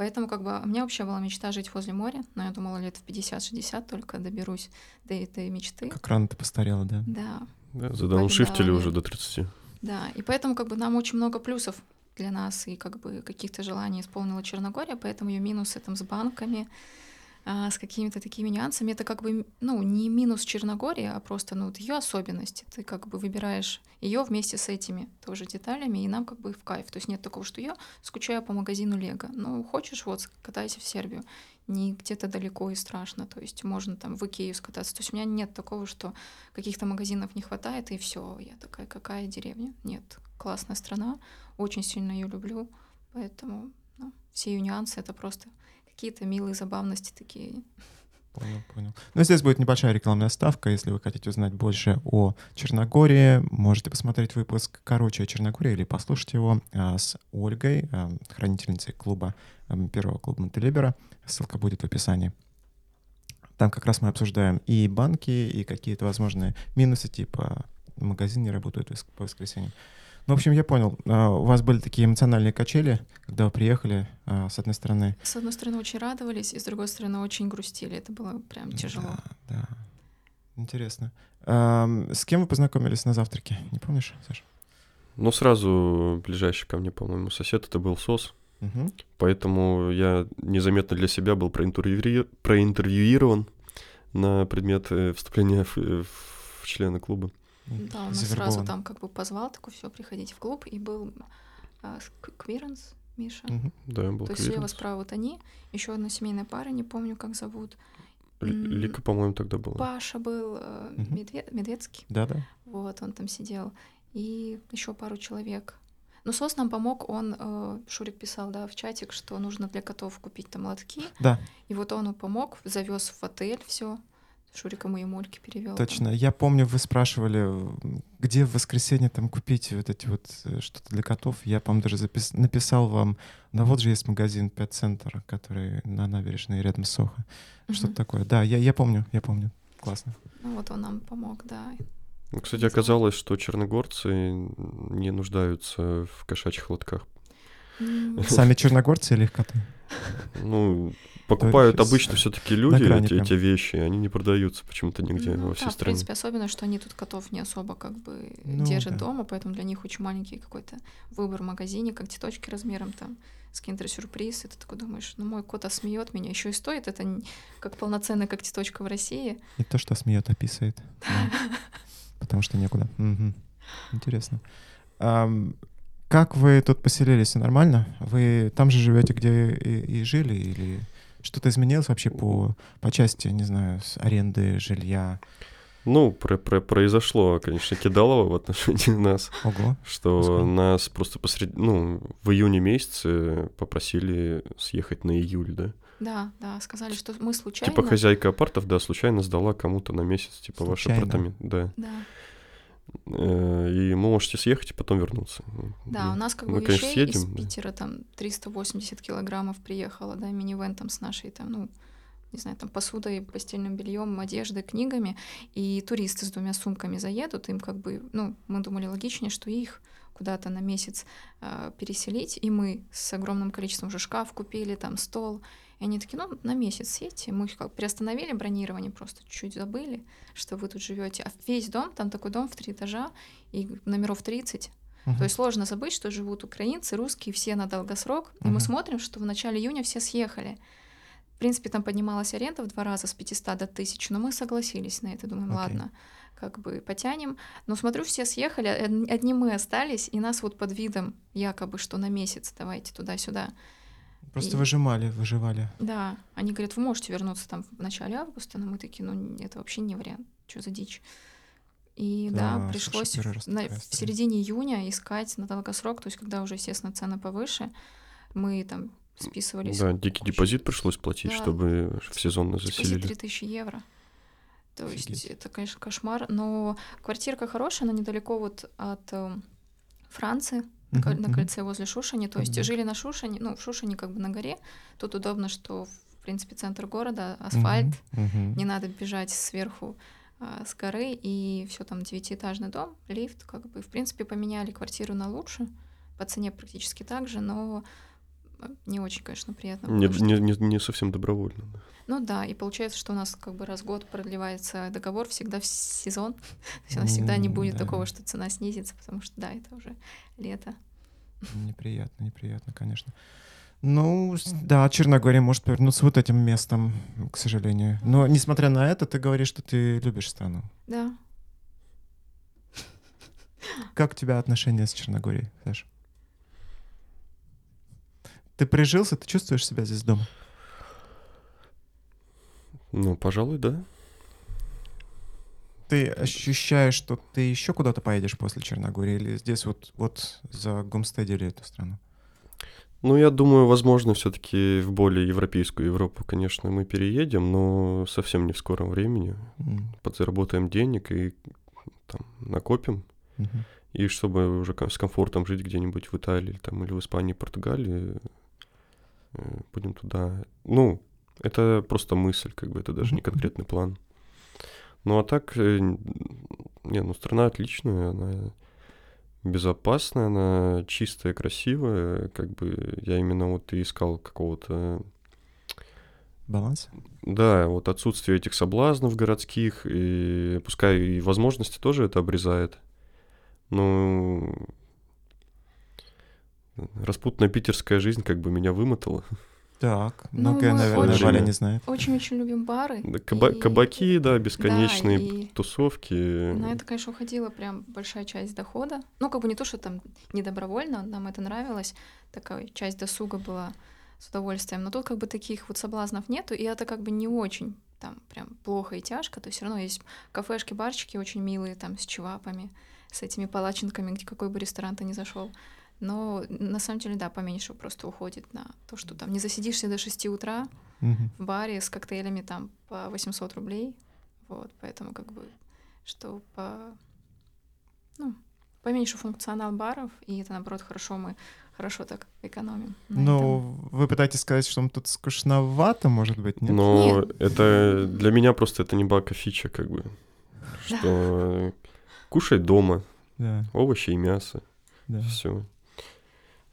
Поэтому как бы у меня вообще была мечта жить возле моря, но я думала лет в 50-60 только доберусь до этой мечты. Как рано ты постарела, да? Да. Да, задауншифтили уже до 30. Да, и поэтому как бы нам очень много плюсов для нас и как бы каких-то желаний исполнила Черногория, поэтому ее минусы там с банками, с какими-то такими нюансами. Это как бы, ну, не минус Черногории, а просто, ну, вот ее особенности. Ты как бы выбираешь ее вместе с этими тоже деталями, и нам как бы в кайф. То есть нет такого, что я скучаю по магазину Лего. Ну, хочешь, вот, катайся в Сербию. Не где-то далеко и страшно. То есть можно там в Икею скататься. То есть у меня нет такого, что каких-то магазинов не хватает, и все. Я такая, какая деревня? Нет. Классная страна, очень сильно ее люблю. Поэтому ну, все ее нюансы — это просто какие-то милые забавности такие. Понял, понял. Ну, здесь будет небольшая рекламная ставка. Если вы хотите узнать больше о Черногории, можете посмотреть выпуск «Короче о Черногории» или послушать его а, с Ольгой, а, хранительницей клуба, а, первого клуба Монтелибера. Ссылка будет в описании. Там как раз мы обсуждаем и банки, и какие-то возможные минусы, типа магазин не работает по воскресеньям. Ну, в общем, я понял. А, у вас были такие эмоциональные качели, когда вы приехали, а, с одной стороны. С одной стороны, очень радовались, и с другой стороны, очень грустили. Это было прям тяжело. Да, да. Интересно. С кем вы познакомились на завтраке? Не помнишь, Саша? Ну, сразу ближайший ко мне, по-моему, сосед, это был СОС. Угу. Поэтому я незаметно для себя был проинтервью... проинтервьюирован на предмет э, вступления в, в члены клуба. Да, он нас сразу там как бы позвал, такой, все, приходите в клуб, и был а, Квиренс, Миша. Угу. Да, был То есть слева справа вот они, еще одна семейная пара, не помню, как зовут. Лика, по-моему, тогда была. Паша был, э, Медвед... Медведский. Да, да. Вот, он там сидел. И еще пару человек. Ну, СОС нам помог, он, э, Шурик писал, да, в чатик, что нужно для котов купить там лотки. Да. И вот он помог, завез в отель все. Шурика мои мольки перевел. Точно. Я помню, вы спрашивали, где в воскресенье там купить вот эти вот э, что-то для котов. Я, по-моему, даже запис... написал вам, да вот же есть магазин Pet Center, который на набережной рядом с Сохо. Угу. Что-то такое. Да, я, я помню, я помню. Классно. Ну вот он нам помог, да. Ну, кстати, оказалось, что черногорцы не нуждаются в кошачьих лотках. Сами черногорцы или их коты? Ну, покупают есть... обычно все-таки люди эти, эти вещи, они не продаются почему-то нигде ну, во всей да, стране. В принципе, особенно, что они тут котов не особо как бы ну, держат да. дома, поэтому для них очень маленький какой-то выбор в магазине, как когтеточки размером там с киндер-сюрприз, и ты такой думаешь, ну мой кот осмеет меня, еще и стоит это как полноценная когтеточка в России. И то, что смеет, описывает. *laughs* Потому что некуда. Интересно. Как вы тут поселились? Нормально? Вы там же живете, где и, и жили, или что-то изменилось вообще по, по части, не знаю, с аренды жилья? Ну, про про произошло, конечно, кидалово в отношении *laughs* нас. Ого. Что Сколько? нас просто посред... ну, в июне месяце попросили съехать на июль, да? Да, да, сказали, что мы случайно... Типа хозяйка апартов, да, случайно сдала кому-то на месяц, типа, случайно. ваши апартаменты. Да. Да. Э, и вы можете съехать и потом вернуться. Да, у нас как мы, бы вещей конечно, съедем, из Питера там 380 килограммов приехало, да, минивэн там с нашей там, ну, не знаю, там посудой, постельным бельем, одеждой, книгами, и туристы с двумя сумками заедут, им как бы, ну, мы думали логичнее, что их куда-то на месяц э, переселить, и мы с огромным количеством уже шкаф купили, там стол, и они такие, ну, на месяц съедьте. Мы как приостановили бронирование, просто чуть забыли, что вы тут живете. А весь дом, там такой дом в три этажа, и номеров 30. Мгм. То есть сложно забыть, что живут украинцы, русские, все на долгосрок. И Мгм. мы смотрим, что в начале июня все съехали. В принципе, там поднималась аренда в два раза с 500 до 1000, но мы согласились на это. Думаем, Окей. ладно, как бы потянем. Но смотрю, все съехали, од- одни мы остались, и нас вот под видом якобы, что на месяц давайте туда-сюда. Просто И- выжимали, выживали. Да, они говорят, вы можете вернуться там в начале августа, но мы такие, ну это вообще не вариант, что за дичь. И да, Да, пришлось в, на- в середине июня искать на долгосрок, то есть когда уже, естественно, цены повыше, мы там списывались. Да, дикий очень- депозит пришлось платить, Да. чтобы в сезонно Депозит заселили. 3000 евро. То есть Офигеть. это, конечно, кошмар, но квартирка хорошая, она недалеко вот от э, Франции, на кольце возле Шушани. То есть жили на Шушане, ну, в Шушане как бы на горе. Тут удобно, что, в принципе, центр города, асфальт, не надо бежать сверху а, с горы, и все там девятиэтажный дом, лифт, как бы, в принципе, поменяли квартиру на лучше, по цене практически так же, но э, не очень, конечно, приятно. Не, не, не, не совсем добровольно. да. Ну да, и получается, что у нас как бы раз в год продлевается договор всегда в сезон, *laughs* то есть у нас всегда не будет да. такого, что цена снизится, потому что, да, это уже лето. Неприятно, неприятно, конечно. Ну, да, Черногория может повернуться вот этим местом, к сожалению. Но, несмотря на это, ты говоришь, что ты любишь страну. Да, Как у тебя отношения с Черногорией, Саша? Ты прижился, ты чувствуешь себя здесь дома? Ну, пожалуй, да. Ты ощущаешь, что ты еще куда-то поедешь после Черногории или здесь вот, вот за Гомстедили эту страну? Ну, я думаю, возможно, все-таки в более европейскую Европу, конечно, мы переедем, но совсем не в скором времени. М, Подзаработаем денег и там накопим. мгм. И чтобы уже с комфортом жить где-нибудь в Италии там, или в Испании, Португалии, э, будем туда. Ну, это просто мысль, как бы это даже не конкретный план. Ну а так, э, не, ну страна отличная, она безопасная, она чистая, красивая, как бы я именно вот и искал какого-то Баланс? да, вот отсутствие этих соблазнов городских, и пускай и возможности тоже это обрезает. Но распутная питерская жизнь как бы меня вымотала. Так, Ну, многое, мы наверное, очень- Валя не знает. очень-очень любим бары. Каба- и Кабаки, да, бесконечные Да, и- тусовки. На это, конечно, уходила прям большая часть дохода. Ну, как бы не то, что там не добровольно, нам это нравилось. Такая часть досуга была с удовольствием. Но тут как бы таких вот соблазнов нету, и это как бы не очень там прям плохо и тяжко. То есть все равно есть кафешки, барчики очень милые, там с чевапами, с этими палачинками, где какой бы ресторан ты ни зашел. Но на самом деле, да, поменьше просто уходит на то, что там не засидишься до 6 утра в баре с коктейлями там по 800 рублей. Вот, поэтому как бы, что по... Ну, поменьше функционал баров, и это, наоборот, хорошо, мы хорошо так экономим. Ну, вы пытаетесь сказать, что тут скучновато, может быть, нет? Но Нет. это для меня просто это не бака фича, как бы. Да. Что кушай дома, Да, овощи и мясо. да. Все.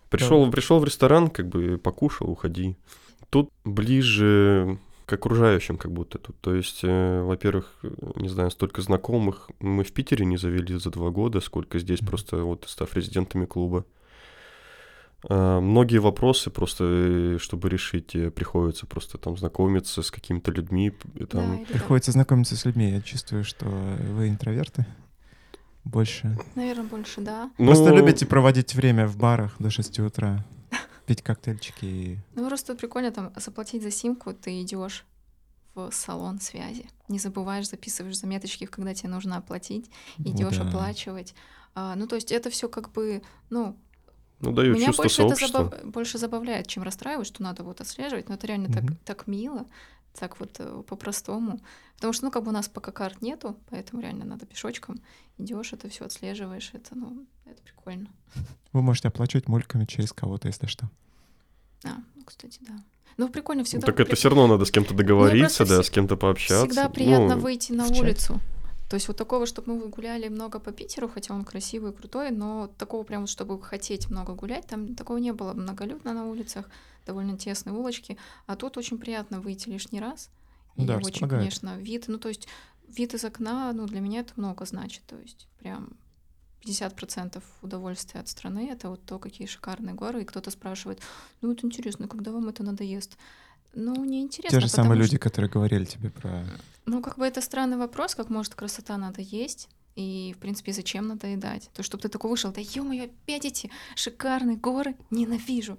Пришел, пришел в ресторан, как бы покушал, уходи. Тут ближе к окружающим, как будто тут. То есть, э, во-первых, э, не знаю, столько знакомых мы в Питере не завели за два года, сколько здесь Мгм. просто вот став резидентами клуба. А, Многие вопросы просто, э, чтобы решить, э, приходится просто там знакомиться с какими-то людьми, там, Да, Приходится знакомиться с людьми. Я чувствую, что вы интроверты больше. Наверное, больше, да. Просто Ну, любите проводить время в барах до 6 утра, *laughs* пить коктейльчики и... Ну, просто прикольно там заплатить за симку, ты идешь в салон связи. Не забываешь, записываешь заметочки, когда тебе нужно оплатить, Ну идешь да. оплачивать. А, ну, то есть это все как бы, ну, ну, дают Меня чувство больше это сообщества. забав- больше забавляет, чем расстраивает, что надо вот отслеживать. Но это реально так, Мгм. так мило, так вот э, по-простому. Потому что, ну, как бы у нас пока карт нету, поэтому реально надо пешочком. Идешь, это все отслеживаешь. Это, ну, это прикольно. Вы можете оплачивать мольками через кого-то, если что. А, ну, кстати, да. Ну, прикольно всегда. Так это при- все равно надо с кем-то договориться, да, с кем-то пообщаться. Всегда приятно Ну, выйти на в чате. То есть вот такого, чтобы мы гуляли много по Питеру, хотя он красивый и крутой, но такого прям, чтобы хотеть много гулять, там такого не было. Многолюдно на улицах, довольно тесные улочки. А тут очень приятно выйти лишний раз. И Да, очень, конечно, вид, ну то есть вид из окна, ну для меня это много значит. То есть прям 50% удовольствия от страны — это вот то, какие шикарные горы. И кто-то спрашивает, ну вот интересно, когда вам это надоест? Ну, неинтересно. Те же самые люди, которые говорили тебе про... Ну, как бы это странный вопрос, как может красота надо есть. И, в принципе, зачем надоедать? То, чтобы ты такой вышел, да ё-моё, опять эти шикарные горы, ненавижу.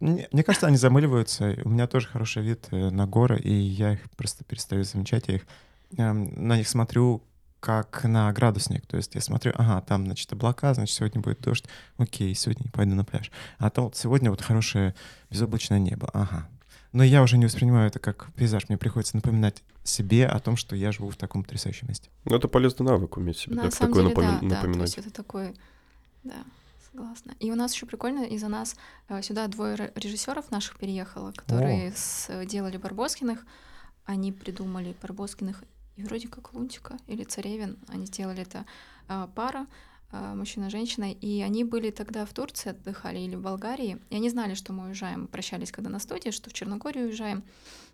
Мне, мне кажется, они замыливаются. У меня тоже хороший вид э, на горы, и я их просто перестаю замечать. Я их эм, на них смотрю как на градусник. То есть я смотрю, ага, там, значит, облака, значит, сегодня будет дождь. Окей, сегодня не пойду на пляж. А то вот сегодня вот хорошее безоблачное небо. Ага. Но я уже не воспринимаю это как пейзаж. Мне приходится напоминать себе о том, что я живу в таком потрясающем месте. Ну, это полезный навык уметь себе На так, самом такое деле, напоми- да, да, то напоминать. есть это такой, да, согласна. И у нас еще прикольно, из-за нас э, сюда двое ре- режиссеров наших переехало, которые с- э, делали Барбоскиных. Они придумали Барбоскиных и вроде как Лунтика или Царевин. Они сделали это э, пара, э, мужчина и они были тогда в Турции, отдыхали или в Болгарии, и они знали, что мы уезжаем, прощались когда на студии, что в Черногорию уезжаем.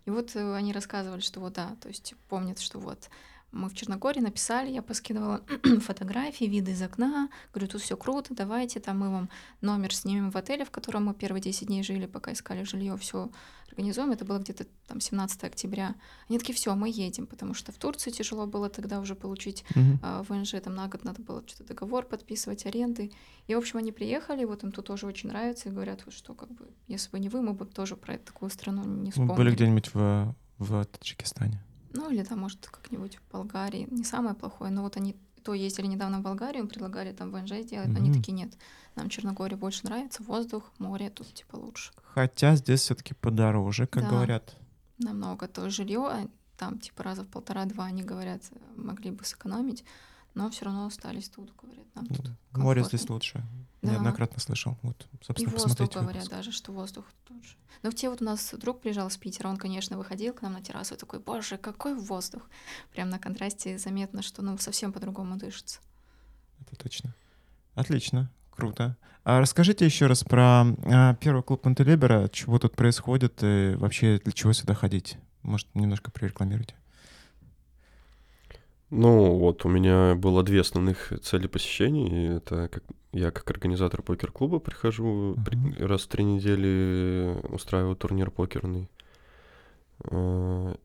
И вот э, они рассказывали, что вот да, то есть помнят, что вот мы в Черногории написали, я поскидывала *clears throat* фотографии, виды из окна. Говорю, тут все круто, давайте там мы вам номер снимем в отеле, в котором мы первые 10 дней жили, пока искали жилье, все организуем. Это было где-то там 17 октября. Они такие, все, мы едем, потому что в Турции тяжело было тогда уже получить Мгм. а, ВНЖ, там на год надо было что-то договор подписывать, аренды. И, в общем, они приехали, вот им тут тоже очень нравится, и говорят, вот что, как бы, если бы не вы, мы бы тоже про такую страну не Мы вспомнили. были где-нибудь в, в Таджикистане. Ну, или там, может, как-нибудь в Болгарии. Не самое плохое, но вот они то ездили недавно в Болгарию, предлагали там ВНЖ сделать, но они такие, нет, нам Черногория больше нравится, воздух, море тут типа лучше. Хотя здесь все-таки подороже, как Да. говорят. Намного то жилье, а там типа раза в полтора-два они говорят, могли бы сэкономить, но все равно остались тут, говорят, нам тут Море комфортно. здесь лучше. Да. Неоднократно слышал. Вот, И собственно, воздух посмотрите. говорят даже, что воздух тут же. В те вот у нас друг приезжал с Питера, он, конечно, выходил к нам на террасу и такой, боже, какой воздух. Прям на контрасте заметно, что ну совсем по-другому дышится. Это точно. Отлично, круто. А расскажите еще раз про а, первый клуб Монтелебера, чего тут происходит и вообще для чего сюда ходить? Может, немножко прорекламируйте? Ну, вот у меня было две основных цели посещений. Это как я как организатор покер-клуба прихожу при- Мгм. раз в три недели устраиваю турнир покерный. А,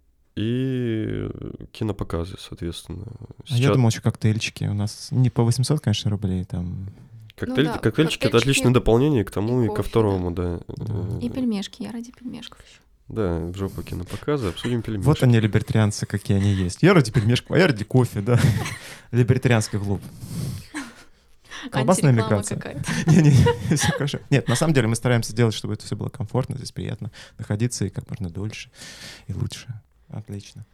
И кинопоказы, соответственно. А я думал, еще коктейльчики. У нас не по 800, конечно, рублей, там... Коктейль, Ну да, коктейльчики это отличное дополнение к тому и и, ко кофе, второму, да. Да. И пельмешки, я ради пельмешков еще. Да, в жопу кинопоказы, обсудим пельмешки. Вот они, либертарианцы, какие они есть. Я ради пельмешек, а я ради кофе, да. Либертарианский клуб. Колбасная миграция. Не-не, *laughs* все хорошо. Нет, на самом деле мы стараемся сделать, чтобы это все было комфортно, здесь приятно находиться и как можно дольше и лучше. Отлично.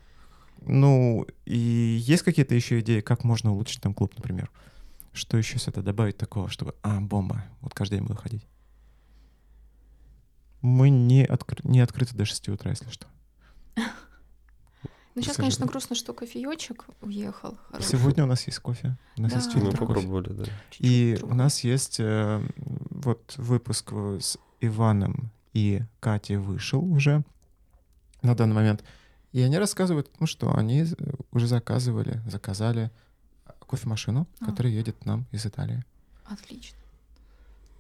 Ну, и есть какие-то еще идеи, как можно улучшить там клуб, например? Что еще сюда добавить такого, чтобы... А, бомба. Вот каждый день буду ходить. Мы не, откры- не открыты до 6 утра, если что. Ну, сейчас, конечно, грустно, что кофеечек уехал. хороший. Сегодня у нас есть кофе. У нас Да. есть Мы фильтр кофе. попробовали, да. И у нас есть э, вот выпуск с Иваном и Катей вышел уже на данный момент. И они рассказывают, ну что, они уже заказывали, заказали кофемашину, А. которая едет к нам из Италии. Отлично.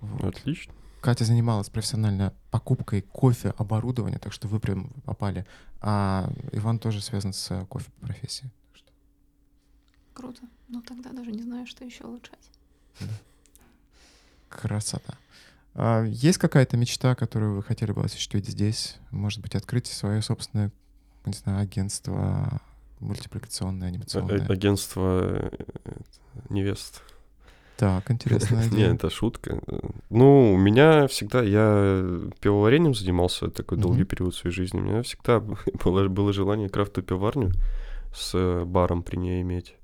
Вот. Отлично. Катя занималась профессионально покупкой кофе оборудования, так что вы прям попали. А Иван тоже связан с э, кофе по профессии. Круто. Ну, тогда даже не знаю, что еще улучшать. Красота. А есть какая-то мечта, которую вы хотели бы осуществить здесь? Может быть, открыть свое собственное, не знаю, агентство мультипликационное, А- анимационное? а- Агентство э, невест. Так, интересная *laughs* Не, это шутка. Ну, у меня всегда, я пивоварением занимался такой долгий период своей жизни. У меня всегда *laughs* было, было желание крафтовую пивоварню с э, баром при ней иметь.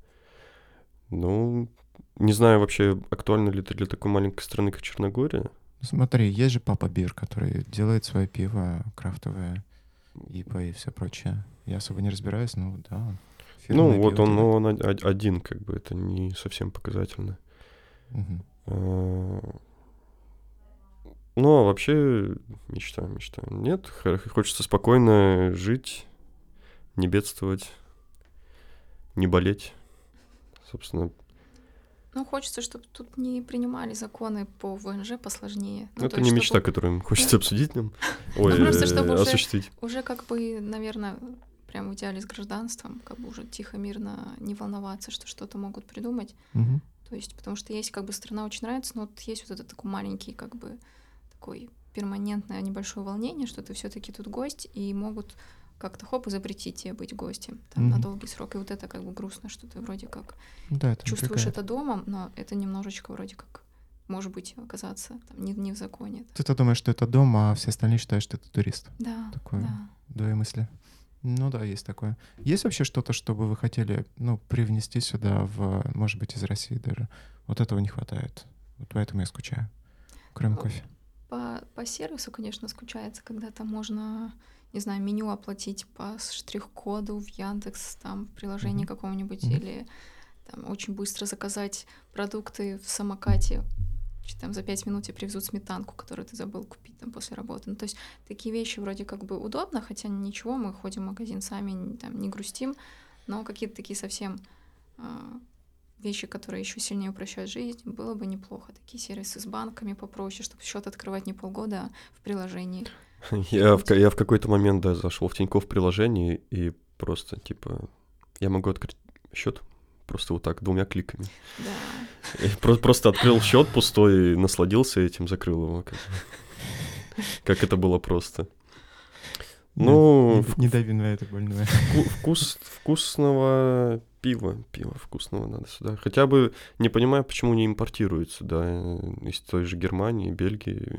Ну, не знаю вообще, актуально ли это для такой маленькой страны, как Черногория. Смотри, есть же Папа Бир, который делает свое пиво крафтовое, ИПА и все прочее. Я особо не разбираюсь, но да. ну, вот он, делает. он од- од- один, как бы, это не совсем показательно. А, Ну, а вообще мечта, мечта. Нет, хочется спокойно жить, не бедствовать, не болеть. Собственно, Ну, хочется, чтобы тут не принимали законы по ВНЖ посложнее. Ну, Ну, то это не мечта, чтобы которую хочется обсудить нам. *laughs* Ой, просто чтобы э, уже- осуществить. Уже как бы, наверное, прям в идеале с гражданством, как бы уже тихо, мирно не волноваться, что что-то могут придумать. То есть, потому что есть как бы страна очень нравится, но вот есть вот этот такой маленький, как бы такой перманентное небольшое волнение, что ты все-таки тут гость, и могут как-то хоп и запретить тебе быть гостем там, на Мгм. долгий срок. И вот это как бы грустно, что ты вроде как Да, это чувствуешь это домом, но это немножечко вроде как может быть оказаться там, не, не в законе. Ты-то думаешь, что это дом, а все остальные считают, что это турист. Да, Такое. да. Две мысли. Ну да, есть такое. Есть вообще что-то, что бы вы хотели, ну, привнести сюда, в, может быть, из России даже? Вот этого не хватает. Вот поэтому я скучаю. Кроме Ну, кофе. По, по сервису, конечно, скучается, когда там можно, не знаю, меню оплатить по штрих-коду в Яндекс, там, в приложении Мгм. каком-нибудь, Мгм. или там очень быстро заказать продукты в самокате, Чи там за пять минут тебе привезут сметанку, которую ты забыл купить там после работы. Ну, то есть такие вещи вроде как бы удобно, хотя ничего, мы ходим в магазин сами, там, не грустим, но какие-то такие совсем а, вещи, которые еще сильнее упрощают жизнь, было бы неплохо. Такие сервисы с банками попроще, чтобы счет открывать не полгода, а в приложении. *laughs* Я в, я в какой-то момент, да, зашел в Тинькофф приложение и просто, типа, я могу открыть счет просто вот так, двумя кликами. Да. Про- просто открыл счет пустой, насладился этим, закрыл его. Как, как это было просто. Ну, Не, в- не дави на это больное. Вку- Вкус вкусного пива, пива вкусного надо сюда. Хотя бы не понимаю, почему не импортируют сюда из той же Германии, Бельгии.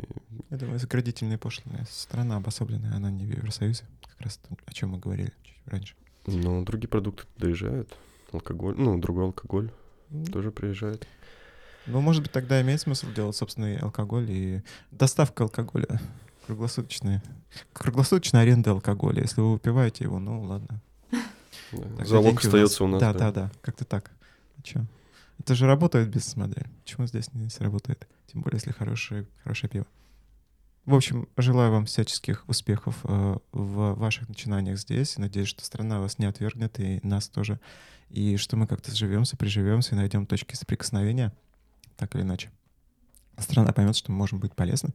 Я думаю, заградительные пошлины. Страна обособленная, она не в Евросоюзе. Как раз то, о чем мы говорили чуть раньше. Но другие продукты доезжают. Алкоголь, ну, другой алкоголь Ну, тоже приезжает. Ну, может быть, тогда имеет смысл делать собственный алкоголь и доставка алкоголя круглосуточная. Круглосуточная аренда алкоголя. Если вы выпиваете его, ну ладно. *laughs* Да. Залог остается у нас. Да, да, да, как-то так. А чё? Это же работает бизнес-модель. Почему здесь не сработает? Тем более, если хорошее, хорошее пиво. В общем, желаю вам всяческих успехов э, в ваших начинаниях здесь. Надеюсь, что страна вас не отвергнет, и нас тоже. И что мы как-то сживемся, приживемся и найдем точки соприкосновения, так или иначе. Страна поймет, что мы можем быть полезны.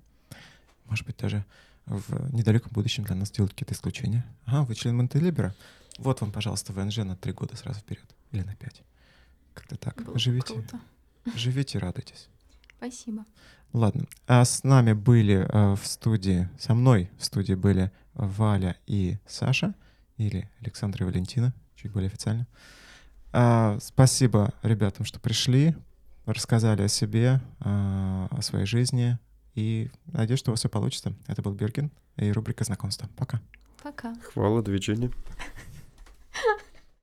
Может быть, даже в недалеком будущем для нас делают какие-то исключения. Ага, вы член Монтелибера? Вот вам, пожалуйста, ВНЖ на три года сразу вперед. Или на пять. Как-то так. Было бы живите, круто. живите, радуйтесь. Спасибо. Ладно. А с нами были э, в студии, со мной в студии были Валя и Саша, или Александра и Валентина, чуть более официально. А, спасибо ребятам, что пришли, рассказали о себе, а, о своей жизни. И надеюсь, что у вас все получится. Это был Бергин и рубрика знакомства. Пока. Пока. Хвала, движение.